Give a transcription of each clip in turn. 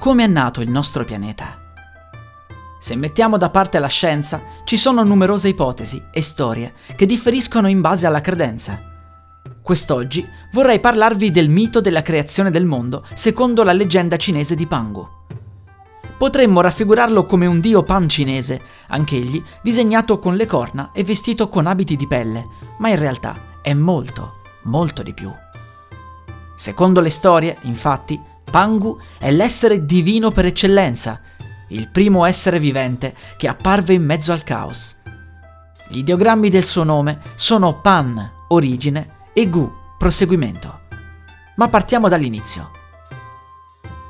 Come è nato il nostro pianeta? Se mettiamo da parte la scienza, ci sono numerose ipotesi e storie che differiscono in base alla credenza. Quest'oggi vorrei parlarvi del mito della creazione del mondo secondo la leggenda cinese di Pangu. Potremmo raffigurarlo come un dio pan cinese, anch'egli disegnato con le corna e vestito con abiti di pelle, ma in realtà è molto, molto di più. Secondo le storie, infatti, Pangu è l'essere divino per eccellenza, il primo essere vivente che apparve in mezzo al caos. Gli ideogrammi del suo nome sono Pan, origine, e Gu, proseguimento. Ma partiamo dall'inizio.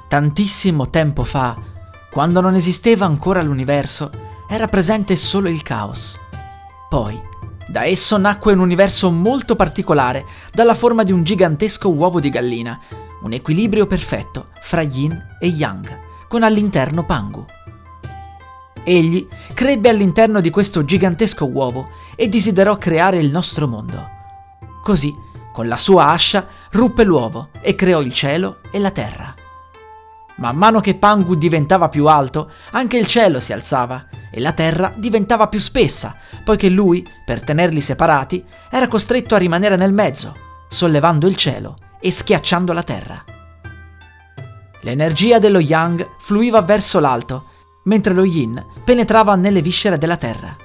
Tantissimo tempo fa, quando non esisteva ancora l'universo, era presente solo il caos. Poi, da esso nacque un universo molto particolare, dalla forma di un gigantesco uovo di gallina, un equilibrio perfetto fra yin e yang, con all'interno Pangu. Egli crebbe all'interno di questo gigantesco uovo e desiderò creare il nostro mondo. Così, con la sua ascia, ruppe l'uovo e creò il cielo e la terra. Man mano che Pangu diventava più alto, anche il cielo si alzava e la terra diventava più spessa, poiché lui, per tenerli separati, era costretto a rimanere nel mezzo, sollevando il cielo e schiacciando la terra. L'energia dello yang fluiva verso l'alto, mentre lo yin penetrava nelle viscere della terra.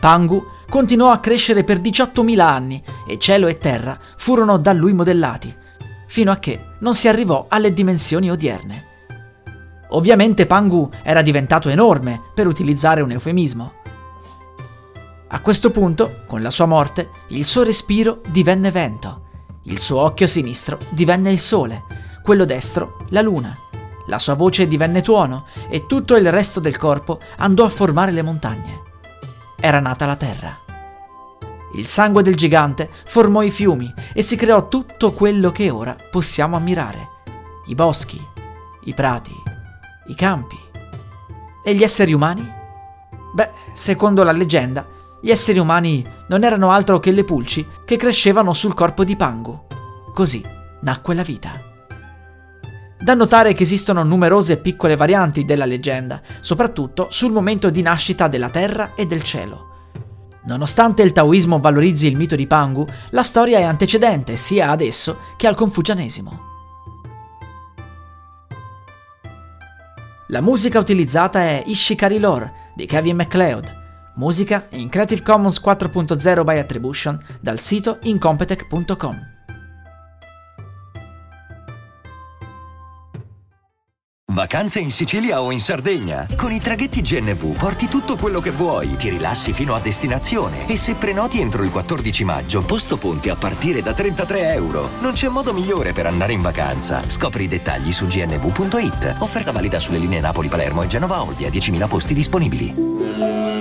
Pangu continuò a crescere per 18.000 anni e cielo e terra furono da lui modellati, fino a che non si arrivò alle dimensioni odierne. Ovviamente Pangu era diventato enorme, per utilizzare un eufemismo. A questo punto, con la sua morte, il suo respiro divenne vento, il suo occhio sinistro divenne il sole, quello destro la luna, la sua voce divenne tuono e tutto il resto del corpo andò a formare le montagne. Era nata la terra. Il sangue del gigante formò i fiumi e si creò tutto quello che ora possiamo ammirare. I boschi, i prati, i campi. E gli esseri umani? Beh, secondo la leggenda, gli esseri umani non erano altro che le pulci che crescevano sul corpo di Pangu. Così nacque la vita. Da notare che esistono numerose piccole varianti della leggenda, soprattutto sul momento di nascita della terra e del cielo. Nonostante il taoismo valorizzi il mito di Pangu, la storia è antecedente sia ad esso che al confucianesimo. La musica utilizzata è Ishikari Lore di Kevin MacLeod, musica in Creative Commons 4.0 by Attribution dal sito incompetech.com. Vacanze in Sicilia o in Sardegna. Con i traghetti GNV porti tutto quello che vuoi, ti rilassi fino a destinazione e se prenoti entro il 14 maggio, posto ponti a partire da 33 euro. Non c'è modo migliore per andare in vacanza. Scopri i dettagli su gnv.it. Offerta valida sulle linee Napoli-Palermo e Genova-Olbia, 10.000 posti disponibili.